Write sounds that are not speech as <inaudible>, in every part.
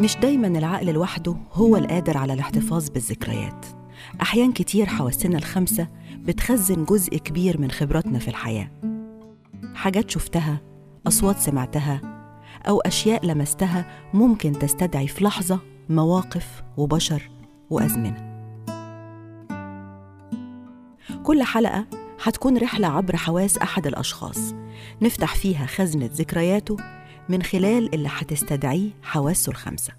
مش دايما العقل لوحده هو القادر على الاحتفاظ بالذكريات. أحيان كتير حواسنا الخمسة بتخزن جزء كبير من خبراتنا في الحياة. حاجات شفتها أصوات سمعتها أو أشياء لمستها ممكن تستدعي في لحظة مواقف وبشر وأزمنة. كل حلقة هتكون رحلة عبر حواس أحد الأشخاص. نفتح فيها خزنة ذكرياته من خلال اللي هتستدعيه حواسه الخمسة.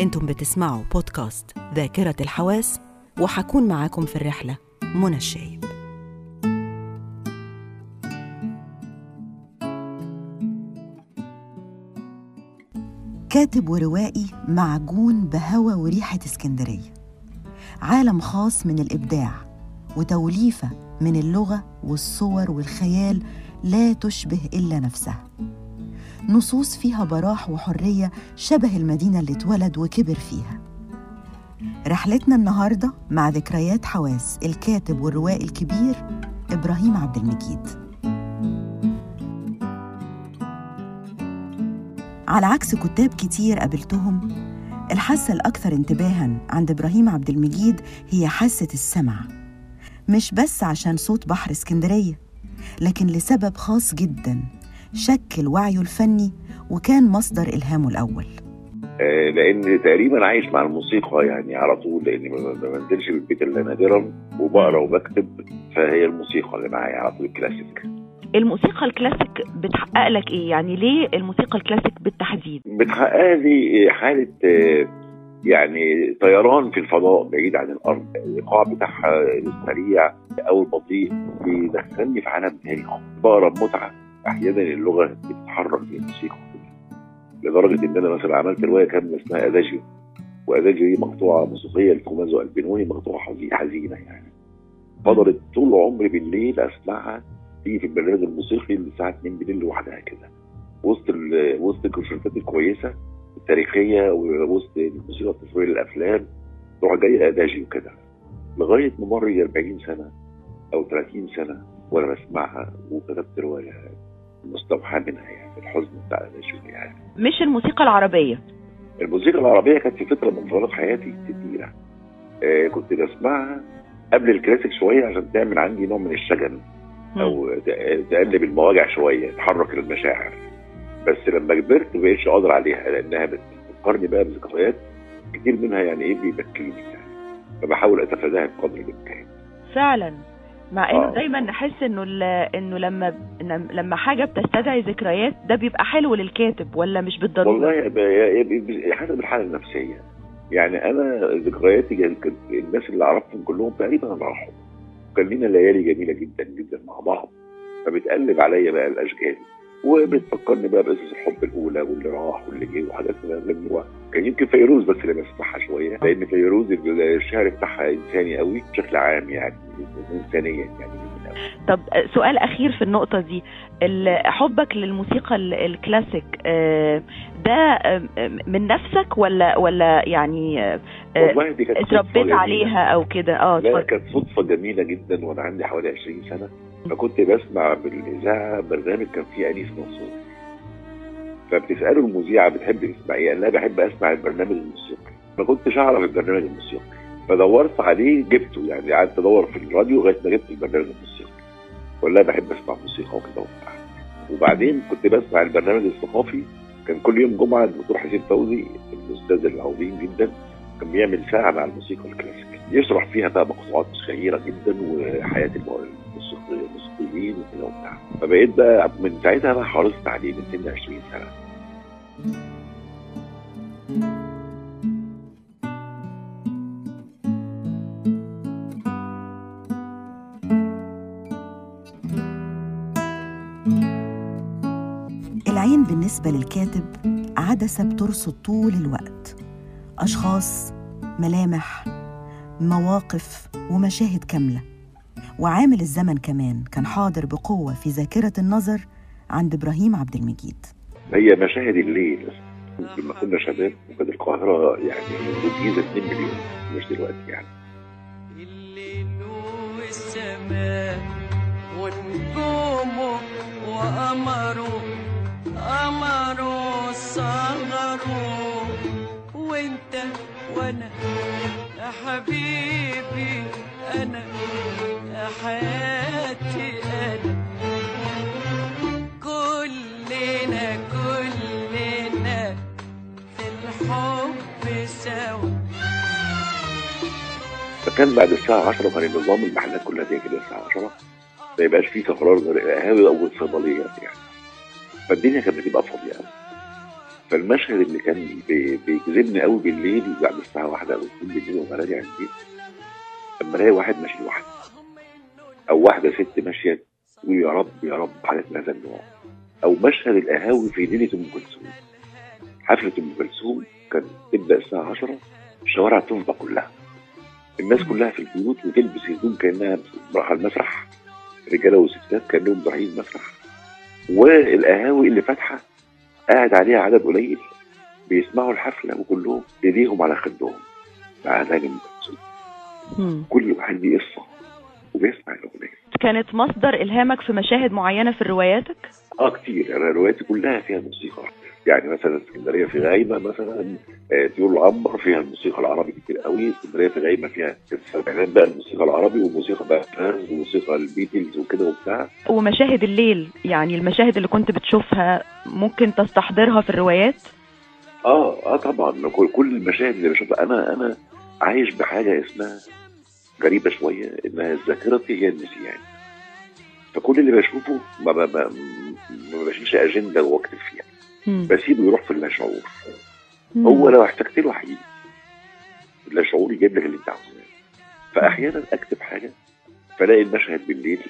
أنتم بتسمعوا بودكاست ذاكرة الحواس وحكون معاكم في الرحلة منى الشايب. كاتب وروائي معجون بهوى وريحة اسكندرية. عالم خاص من الإبداع وتوليفة من اللغة والصور والخيال لا تشبه إلا نفسها. نصوص فيها براح وحرية شبه المدينة اللي اتولد وكبر فيها. رحلتنا النهاردة مع ذكريات حواس الكاتب والروائي الكبير إبراهيم عبد المجيد. على عكس كتاب كتير قابلتهم الحاسة الأكثر انتباهاً عند إبراهيم عبد المجيد هي حاسة السمع. مش بس عشان صوت بحر اسكندرية لكن لسبب خاص جداً. شكل وعيه الفني وكان مصدر إلهامه الأول. آه، لأن تقريبا عايش مع الموسيقى يعني على طول لاني ما بنزلش من البيت إلا نادرا وبقرأ وبكتب فهي الموسيقى اللي معايا على طول الكلاسيك. الموسيقى الكلاسيك بتحقق لك إيه؟ يعني ليه الموسيقى الكلاسيك بالتحديد؟ بتحقق لي حالة آه، يعني طيران في الفضاء بعيد عن الأرض. الإيقاع بتاعها السريع أو البطيء بيدخلني في عالم تاني. بقرأ بمتعه أحيانا اللغة بتتحرك بالموسيقى لدرجة إن أنا مثلا عملت رواية كاملة اسمها اداجيو واداجيو دي مقطوعة موسيقية لتومازو البنوني مقطوعة حزي- حزينة يعني. فضلت طول عمري بالليل أسمعها تيجي في البرنامج الموسيقي الساعة 2 بالليل لوحدها كده. وسط وسط الكونسرتات الكويسة التاريخية ووسط الموسيقى التصويريه للافلام تروح جاي اداجيو كده لغاية ما مر 40 سنة أو 30 سنة وأنا بسمعها وكتبت رواية مستوحاة منها يعني الحزن بتاع اداجيو يعني. مش الموسيقى العربية؟ الموسيقى العربية كانت في فترة من فترات حياتي كتيرة. آه كنت بسمعها قبل الكلاسيك شوية عشان تعمل عندي نوع من الشجن أو ت- تقلب المواجع شوية تحرك المشاعر. بس لما كبرت ما بقتش قادر عليها لأنها بتفكرني بقى بذكريات كتير منها يعني إيه بيبكيني يعني. فبحاول أتفاداها بقدر الإمكان. فعلا. مع إنه آه. دايما نحس إنه إنه لما لما حاجة بتستدعي ذكريات ده بيبقى حلو للكاتب ولا مش بالضرورة؟ والله حسب الحالة النفسية. يعني أنا ذكرياتي الناس اللي أعرفهم كلهم تقريبا راحوا كان لنا ليالي جميلة جدا جدا مع بعض. فبتقلب عليا بقى الأشكال. وبتفكرني بقى بقصص الحب الأولى واللي راح واللي جه وحاجات من كان يمكن فيروز بس اللي بسمعها شوية لأن فيروز الشعر بتاعها إنساني قوي بشكل عام يعني إنسانيا يعني. طب سؤال أخير في النقطة دي حبك للموسيقى ال- الكلاسيك آه، ده آه، من نفسك ولا ولا يعني آه، والله دي كانت اتربيت. عليها أو كده آه لا. كانت صدفة جميلة جدا وأنا عندي حوالي 20 سنة فكنت بسمع بالإذاعة برنامج كان فيه أنيس منصور فبتسأله المذيعة بتحب تسمع إيه؟ قال لها بحب أسمع البرنامج الموسيقي. ما كنتش أعرف البرنامج الموسيقي. فدورت عليه جبته يعني قعدت أدور في الراديو لغاية ما جبت البرنامج الموسيقي. ولا بحب أسمع موسيقى وكده وبتاع. وبعدين كنت بسمع البرنامج الثقافي. كان كل يوم جمعة الدكتور حسين فوزي الأستاذ العظيم جدا كان بيعمل ساعة مع الموسيقى الكلاسيك يشرح فيها بقى مقطوعات شهيرة جدا الموسيقي- الموسيقيين وكده وبتاع. فبقيت بقى من ساعتها بقى حرصت عليه من سن 20 سنة. العين بالنسبة للكاتب عدسة بترصد طول الوقت. أشخاص ملامح مواقف ومشاهد كاملة. وعامل الزمن كمان كان حاضر بقوة في ذاكرة النظر عند إبراهيم عبد المجيد. هي مشاهد الليل. لما كنا شباب وكانت القاهرة يعني والجيزة 2 مليون مش دلوقتي يعني. الليل والسماء ونجومه وقمره قمره صغره وانت وأنا يا حبيبي أنا يا حياتي انا كلنا كلنا فكان بعد الساعة 10 كان النظام المحلات كلها زي كده الساعة 10 ما يبقاش فيه سفرار غير القهاوي أو الصيدليات يعني. فالدنيا كانت بتبقى فاضية قوي فالمشهد اللي كان بي- بيجذبني قوي بالليل بعد الساعة واحدة أو اتنين بالليل وأنا راجع البيت لما ألاقي واحد ماشي لوحده أو واحدة ست ماشية تقول يا رب يا رب حالة من هذا النوع أو مشهد القهاوي في ليلة أم كلثوم. حفلة أم كلثوم كانت تبدأ الساعة 10 الشوارع تفضى كلها. الناس كلها في البيوت وتلبس هدوم كأنها رايحه المسرح. رجالة وستات كأنهم رايحين المسرح. والقهاوي اللي فاتحة قاعد عليها عدد قليل بيسمعوا الحفلة وكلهم إيديهم على خدهم. مع مم. كل واحد ليه قصه وبيسمع الأغنية. كانت مصدر إلهامك في مشاهد معينة في رواياتك؟ آه كتير. أنا رواياتي كلها فيها موسيقى. يعني مثلا اسكندرية في غايمه مثلا آه، طيور العنبر فيها الموسيقى العربي كتير قوي. اسكندرية في غايمه فيها السبعينات بقى الموسيقى العربي والموسيقى بقى فاز وموسيقى البيتلز وكده وبتاع. ومشاهد الليل يعني المشاهد اللي كنت بتشوفها ممكن تستحضرها في الروايات؟ آه آه طبعا. كل كل المشاهد اللي بشوفها. أنا أنا عايش بحاجة اسمها غريبة شوية إنها ذاكرتي هي النسيان فكل اللي بشوفه ما ما ما, ما بشيلش أجندة وأكتب فيها. بسيبه يروح في اللاشعور. هو لو احتجت له هيجي اللاشعور يجيب لك اللي انت عاوزه. فأحيانا أكتب حاجة فلاقي المشهد بالليل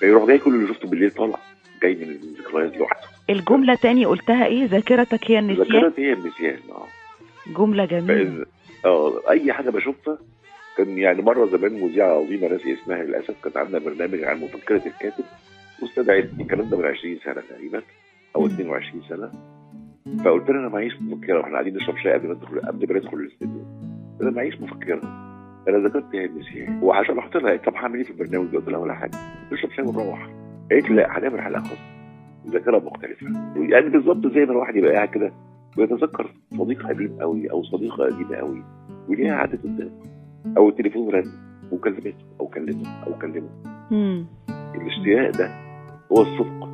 فيروح جاي كل اللي شفته بالليل طالع جاي من الذكريات لوحده. الجملة تاني قلتها إيه؟ ذاكرتك هي النسيان. ذاكرتي هي النسيان آه. جملة جميلة. آه أي حاجة بشوفها كان يعني مرة زمان مذيعة عظيمة ناسي اسمها للأسف كانت عاملة برنامج عن مفكرة الكاتب واستدعتني الكلام ده من 20 سنة تقريبا. أو 22 سنة. فقلت لها أنا معيش مفكرة وإحنا قاعدين نشرب شاي قبل ما ندخل قبل ما ندخل الاستوديو أنا معيش مفكرة. أنا ذكرت هي النسيان وعشان رحت لها طب هعمل إيه في البرنامج؟ قلت لها ولا حاجة. نشرب شاي ونروح. قالت لي لا هنعمل حلقة خاصة. ذاكرة مختلفة. يعني بالظبط زي ما الواحد يبقى قاعد كده ويتذكر صديق قديم قوي أو صديقة قديمة قوي وليها قعدت قدام. أو التليفون رن وكلمته أو كلمه أو كلمه. الاشتياق ده هو الصدق.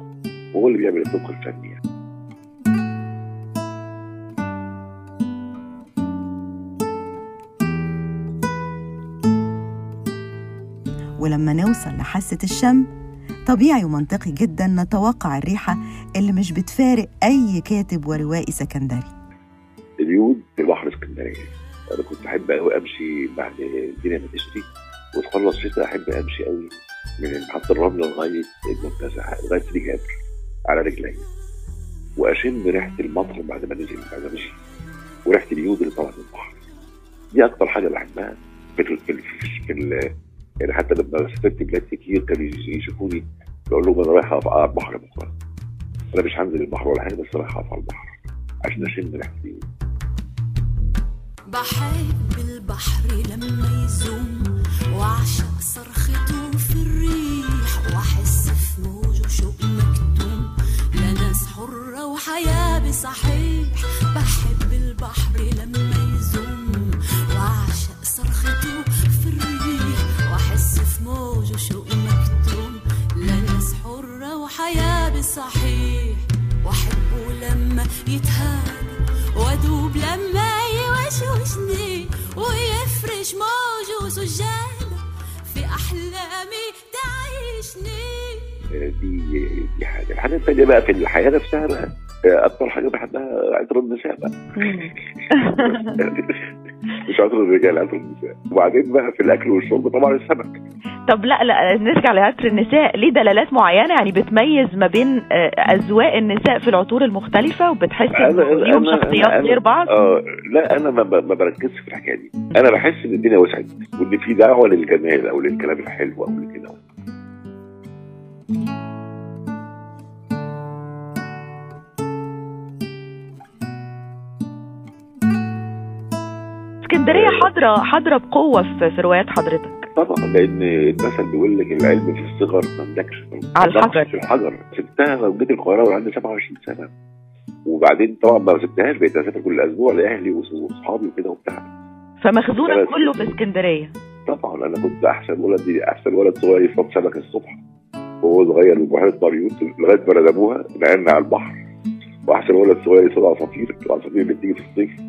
هو اللي بيعمل الصدق الفني يعني. ولما نوصل لحاسة الشم طبيعي ومنطقي جدا نتوقع الريحة اللي مش بتفارق أي كاتب وروائي سكندري. اليود في بحر اسكندرية. أنا كنت أحب قوي أمشي بعد الدنيا ما تشتي وتخلص شتاء أحب أمشي قوي من محطة الرمل لغاية المنتزه لغاية سيدي جابر. على رجلي. وأشم ريحة المطر بعد ما نزل بعد ما مشي وريحة اليود اللي طالعه من البحر. دي أكتر حاجة بحبها في ال في ال في ال يعني حتى لما سافرت بلاد كتير كانوا يشوفوني بقول لهم أنا رايح أقف على البحر بكرة. أنا مش هنزل البحر ولا حاجة بس رايح أقف على البحر عشان أشم ريحة اليود. بحب البحر لما يزوم وأعشق صرخته في الريح وأحس في موجه شوق مكتوم لناس حرة وحياة بصحيح. بحب البحر لما يزوم وأعشق صرخته في الريح. وأحس في موجه شوق مكتوم. لناس حرة وحياة بصحيح. وأحبه لما يتهادى وأدوب لما يوشوشني ويفرش موجه سجادة في أحلامي تعيشني. دي دي حاجة الحاجة الثانية بقى في الحياة نفسها بقى آه، أكتر حاجة بحبها عطر النساء بقى. <laughs> مش عطر الرجال عطر النساء. وبعدين بقى في الأكل والشرب طبعا السمك. طب لا لا نرجع لعطر النساء. ليه دلالات معينة يعني بتميز ما بين آه، أذواق النساء في العطور المختلفة وبتحس ان ليهم شخصيات غير بعض؟ آه لا أنا ما, ما بركزش في الحكاية دي. أنا بحس إن الدنيا وسعت وإن في دعوة للجمال أو للكلام الحلو أو لكده. اسكندرية حاضرة حاضرة بقوة في, روايات حضرتك. طبعا لأن المثل بيقول لك العلم في الصغر ما ملكش على الحجر. في الحجر. سبتها وجيت القاهرة وأنا عندي 27 سنة. وبعدين طبعا ما سبتهاش بقيت أسافر كل أسبوع لأهلي واصحابي وكده وبتاع. فمخزونك كله. في اسكندرية. طبعا أنا كنت أحسن ولد أحسن ولد صغير يصطاد سمك الصبح. وهو صغير من بحيرة مريوط لغاية ما ردموها نقلنا على البحر. وأحسن ولد صغير يصطاد عصافير العصافير اللي بتيجي في الصيف.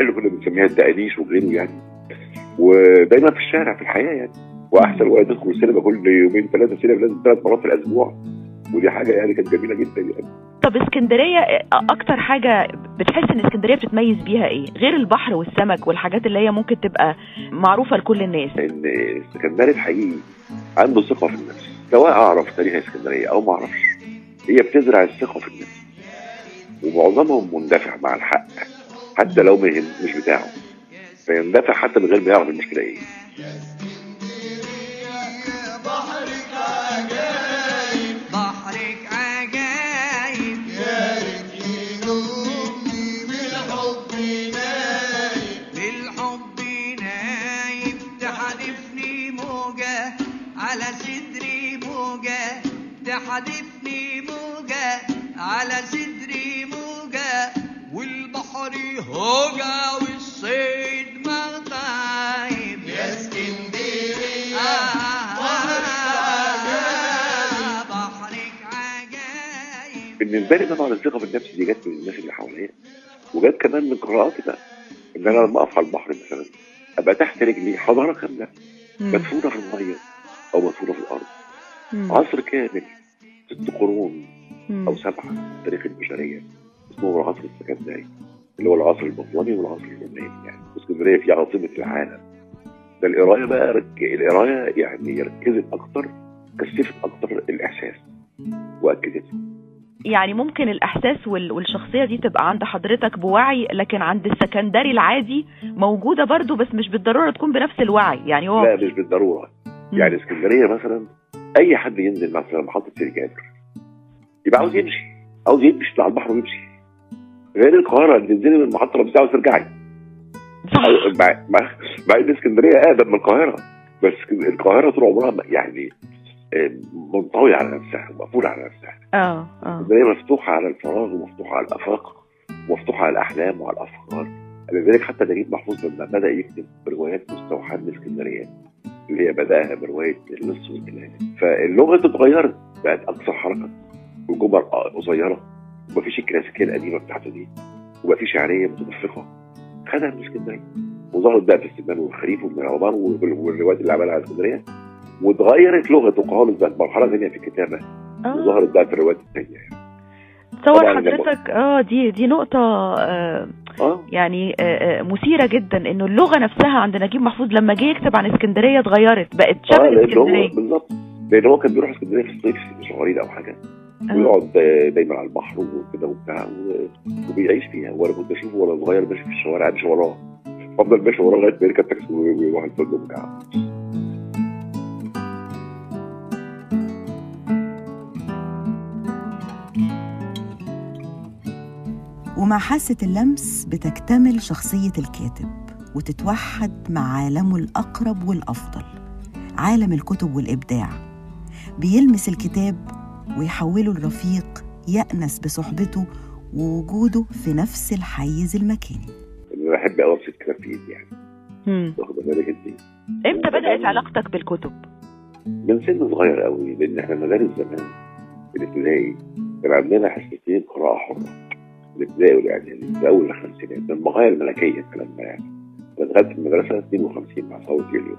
اللي كنا بنسميها الدقاديش وغيره يعني. ودايما في الشارع في الحياة يعني. وأحسن ولد يدخل السينما كل يومين ثلاثة سينما لازم ثلاث مرات في الأسبوع. ودي حاجة يعني كانت جميلة جدا يعني. طب اسكندرية أكتر حاجة بتحس إن اسكندرية بتتميز بيها إيه؟ غير البحر والسمك والحاجات اللي هي ممكن تبقى معروفة لكل الناس. إن اسكندرية حقيقي عنده ثقة في النفس. سواء أعرف تاريخ اسكندرية أو ما أعرفش هي بتزرع الثقة في النفس. ومعظمهم مندفع مع الحق. حتى لو مش بتاعه. فيندفع حتى من غير ما يعرف المشكلة إيه. بالنسبة لي طبعا الثقة في النفس دي جت من الناس اللي حواليا وجت كمان من قراءاتي بقى. إن أنا لما أقف على البحر مثلا أبقى تحت رجلي حضاره كاملة مدفونة في المية أو مدفونة في الأرض. عصر كامل ست قرون أو سبعة في تاريخ البشرية اسمه العصر السكندري. اللي هو العصر البطلمي والعصر الروماني. يعني اسكندريه في عاصمة العالم. ده القرايه بقى رك... القراية يعني ركزت أكتر كثفت أكتر الإحساس واكدته يعني ممكن الإحساس وال- والشخصية دي تبقى عند حضرتك بوعي لكن عند السكندري العادي موجودة برضو بس مش بالضرورة تكون بنفس الوعي. يعني هو لا مش بالضرورة. يعني اسكندرية مثلا أي حد ينزل مثلا محطة سيدي جابر يبقى عاوز يمشي. عاوز يمشي على البحر ويمشي. غير القاهرة تنزلي من المحطه بتاعه وترجعي صح. مع إن اسكندرية أقدم من القاهرة. بس القاهرة طول عمرها يعني آه، منطويه على نفسها ومقفوله على نفسها. آه آه. اسكندرية مفتوحة على الفراغ ومفتوحة على الأفاق ومفتوحة على الأحلام وعلى الأفكار. لذلك حتى نجيب محفوظ لما بدأ يكتب روايات مستوحاة من اسكندريه اللي هي بدأها برواية اللص والكلاب فاللغة اتغيرت بقت أكثر حركة والجمل قصيرة. ومفيش الكلاسيكية القديمة بتاعته دي ومفيش شعريه متدفقه خدها من اسكندريه وظهرت بقى في السمان والخريف وابن وال- والروايات اللي عملها على اسكندريه واتغيرت لغته خالص بقت مرحلة ثانية في الكتابة. آه. وظهرت بقى في الروايات الثانية يعني. تصور حضرتك آه دي دي نقطة آه آه. يعني آه آه، مثيرة جدا. إنه اللغة نفسها عند نجيب محفوظ لما جه يكتب عن اسكندرية اتغيرت بقت شبه لأن هو اسكندريه بالظبط. لأن هو كان بيروح اسكندرية في الصيف شهرين أو حاجة. آه. ويقعد آه، دايما على البحر وكده وبتاع وبيعيش فيها. وأنا كنت اشوفه وأنا صغير ماشي في الشوارع امشي وراه. افضل ماشي وراه لغاية ما يركب تاكسي ويروح الفندق بتاعه. ومع حاسة اللمس بتكتمل شخصية الكاتب وتتوحد مع عالمه الأقرب والأفضل عالم الكتب والإبداع. بيلمس الكتاب ويحوله لرفيق يأنس بصحبته ووجوده في نفس الحيز المكاني. أنا بحب قوي امسك في ايدي يعني. واخد بالك انت إمتى بدأت علاقتك بالكتب؟ من سن صغير قوي لأن إحنا مدارس زمان. في الابتدائي كان عندنا حصتين قراءة حرة. الابتدائي والإعدادي. في اول الخمسينات من المغاية الملكيه الكلام ده يعني. أنا دخلت المدرسة 52 مع صوت يوليو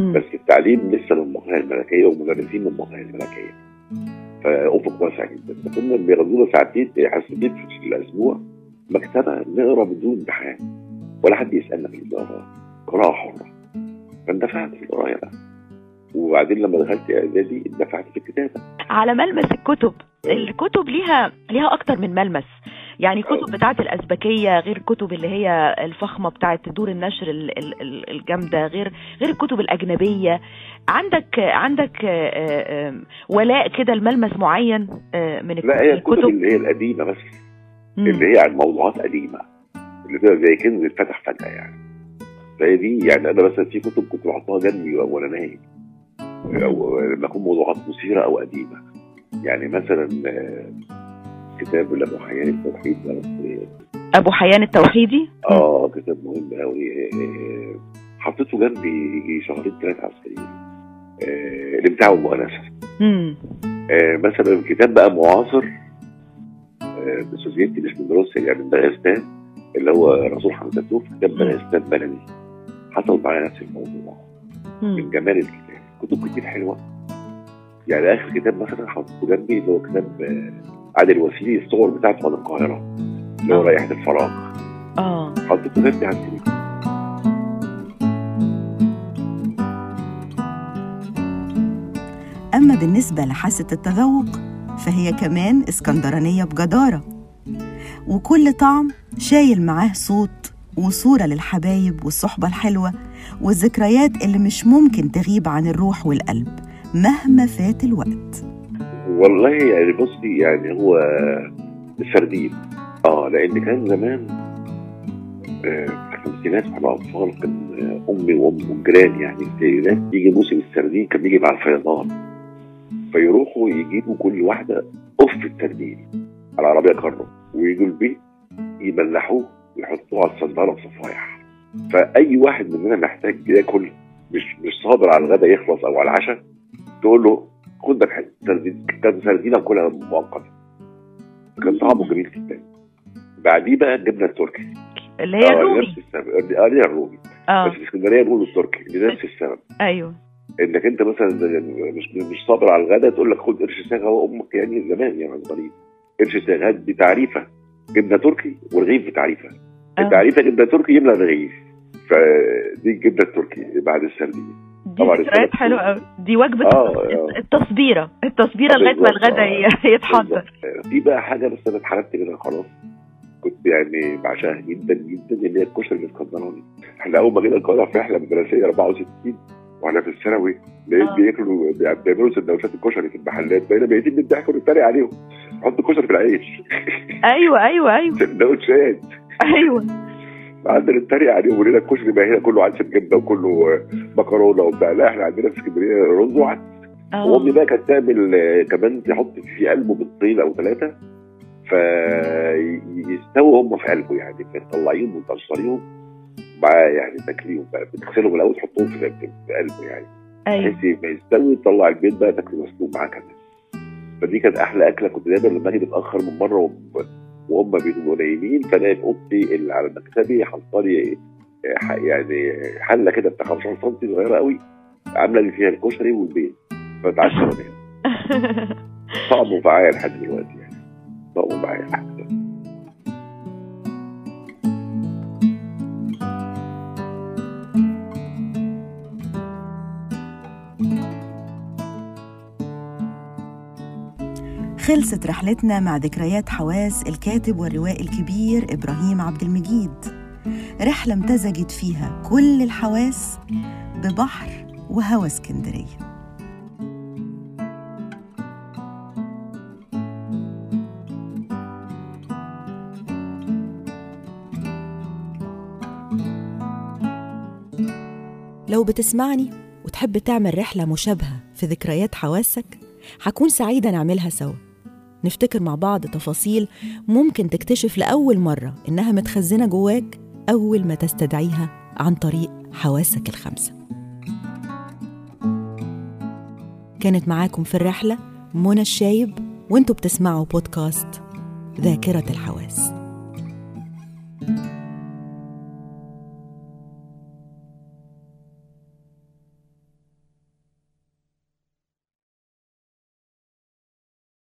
مم. بس التعليم لسه من المغاية الملكيه ومدرسين من المغاية الملكيه فافق واسع جدا. فكنا بياخدونا ساعتين حصتين في الأسبوع مكتبة نقرأ بدون امتحان ولا حد يسألنا في القراءه قراءة حرة. فاندفعت في القراية بقى. وبعدين لما دخلت إعدادي اندفعت في الكتابة. على ملمس الكتب. الكتب ليها ليها أكتر من ملمس. يعني كتب بتاعه الأزبكية غير الكتب اللي هي الفخمة بتاعه دور النشر ال- ال- ال- الجامدة غير غير الكتب الأجنبية. عندك عندك آه، آه، آه، ولاء كده لملمس معين آه، من لا هي الكتب الكتب؟ اللي هي القديمة بس. مم. اللي هي عن موضوعات قديمة. اللي هي زي كنز اتفتح فجأة يعني. فهي دي يعني أنا مثلا في كتب كنت بحطها جنبي وأنا نايم. لما اكون موضوعات مثيرة أو قديمة. يعني مثلا آه، كتاب لأبو حيان التوحيد أبو حيان التوحيدي؟ آه كتاب مهم قوي حطيته جنبي يجي شهرين ثلاثة على السرير. آه، الامتاع والمؤانسه آه، مثلا كتاب بقى معاصر آه، بسوفيتي مش من روسيا يعني من داغستان اللي هو رسول حمزة كتاب داغستان بلدي. حصل معايا نفس الموضوع. من جمال الكتاب. كتب كتير حلوة. يعني آخر كتاب مثلا حطيته جنبي اللي هو كتاب آه، عادل وسيلي الصور بتاعته عن القاهرة. اللي هو آه. رائحه الفراغ آه. حطيته جنبي على السرير أما بالنسبة لحاسة التذوق فهي كمان إسكندرانية بجدارة. وكل طعم شايل معاه صوت وصورة للحبايب والصحبة الحلوة والذكريات اللي مش ممكن تغيب عن الروح والقلب مهما فات الوقت. والله يعني بصي يعني هو السردين آه لأن كان زمان آه، في الخمسينات وإحنا أطفال كان آه، أمي وأم والجيران يعني السيدات يجي موسم السردين كان بيجي مع الفيضان. فيروحوا يجيبوا كل واحدة قف السردين على عربية كارو ويجوا البيت يملحوه ويحطوه على الصنداره بصفايح. فأي واحد مننا محتاج ياكل مش مش صابر على الغداء يخلص أو على العشاء تقول له خد لك حتة سردين كان سردينه كلها مؤقتة. كان طعمه جميل جدا. بعديه بقى الجبنة التركي. اللي هي آه، الرومي. آه ليها الرومي. آه. بس في اسكندرية بيقولوا التركي. لنفس السبب أيوه. إنك أنت مثلا مش مش صابر على الغداء تقول لك خد قرش ساغه وامك يعني زمان يعني صغيرين قرش ساغه هات بتعريفة جبنة تركي والرغيف بتعريفة. آه. التعريفة جبنة تركي يملى الرغيف فدي الجبنة التركي بعد السردين دي ذكريات حلوة قوي دي وجبة آه، آه. التصبيره التصبيره لغاية ما الغدا <laughs> يتحضر. في بقى حاجة بس أنا اتحرمت منها خلاص. كنت يعني بعشقها جدا جدا اللي هي الكشري الاسكندراني. إحنا أول ما جينا القاهرة في رحلة مدرسية 64 وإحنا في الثانوي لقيت آه. بياكلوا بيعملوا سندوتشات الكشري في المحلات. بقينا بقيتين بنضحك ونتريق عليهم. حط الكشري في العيش. أيوه أيوه أيوه. سندوتشات. أيوه. قعدنا نتريق عليهم ولينا الكشري بقى هنا كله عدس بجبنه وكله آه، مكرونة وبتاع لا إحنا عندنا في اسكندرية رز وعدس. آه. وأمي بقى كانت تعمل آه، كمان تحط في قلبه بيضتين أو ثلاثة فيستووا هم في قلبه يعني بتطلعيهم وتقشريهم معاه يعني تاكليهم بقى بتغسلهم الأول تحطهم في قلبه يعني. أيوه. بحيث ما يستوي تطلع البيض بقى تاكله مسلوق معاه كمان. فدي كانت أحلى أكلة كنت دايما لما أجي متأخر من بره وهم- بيبقوا نايمين فلاقي أوضتي اللي على مكتبي حاطه لي آه، يعني حلة كده بتاع 15 سم صغيرة قوي عاملة لي فيها الكشري والبيض فاتعشى وانام <laughs> طعمه معايا لحد دلوقتي يعني طعمه معايا لحد خلصت رحلتنا مع ذكريات حواس الكاتب والروائي الكبير إبراهيم عبد المجيد. رحلة امتزجت فيها كل الحواس ببحر وهوى اسكندرية. لو بتسمعني وتحب تعمل رحلة مشابهة في ذكريات حواسك هكون سعيدة نعملها سوا. نفتكر مع بعض تفاصيل ممكن تكتشف لأول مرة إنها متخزنة جواك أول ما تستدعيها عن طريق حواسك الخمسة. كانت معاكم في الرحلة منى الشايب وأنتوا بتسمعوا بودكاست ذاكرة الحواس.